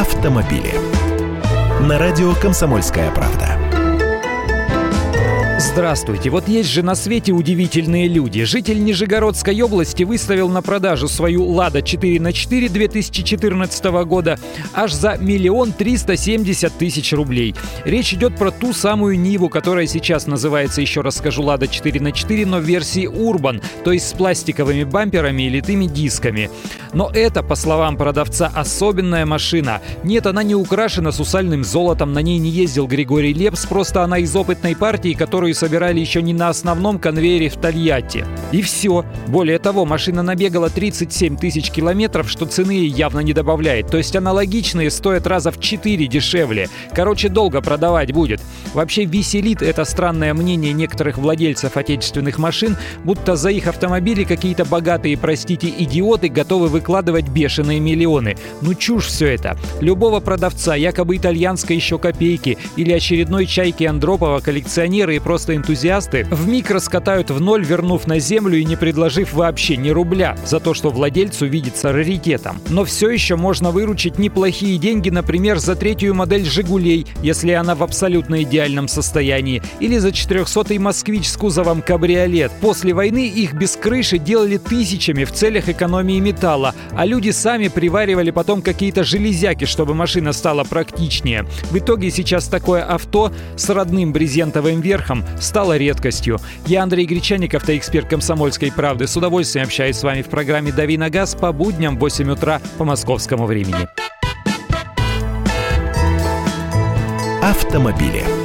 автомобили. На радио «Комсомольская правда». Здравствуйте. Вот есть же на свете удивительные люди. Житель Нижегородской области выставил на продажу свою «Лада 4 на 4 2014 года аж за миллион триста семьдесят тысяч рублей. Речь идет про ту самую Ниву, которая сейчас называется, еще раз скажу, «Лада 4 на 4 но в версии Urban, то есть с пластиковыми бамперами и литыми дисками. Но это, по словам продавца, особенная машина. Нет, она не украшена сусальным золотом, на ней не ездил Григорий Лепс, просто она из опытной партии, которую собирали еще не на основном конвейере в Тольятти. И все. Более того, машина набегала 37 тысяч километров, что цены явно не добавляет. То есть аналогичные стоят раза в 4 дешевле. Короче, долго продавать будет. Вообще веселит это странное мнение некоторых владельцев отечественных машин, будто за их автомобили какие-то богатые, простите, идиоты готовы выкладывать бешеные миллионы. Ну чушь все это. Любого продавца, якобы итальянской еще копейки или очередной чайки Андропова коллекционеры и просто энтузиасты в миг раскатают в ноль, вернув на землю и не предложив вообще ни рубля за то, что владельцу видится раритетом. Но все еще можно выручить неплохие деньги, например, за третью модель «Жигулей», если она в абсолютно идеальном состоянии, или за 400-й «Москвич» с кузовом «Кабриолет». После войны их без крыши делали тысячами в целях экономии металла, а люди сами приваривали потом какие-то железяки, чтобы машина стала практичнее. В итоге сейчас такое авто с родным брезентовым верхом стало редкостью. Я Андрей Гречаник, автоэксперт «Комсомольской правды». С удовольствием общаюсь с вами в программе «Дави на газ» по будням в 8 утра по московскому времени. Автомобили.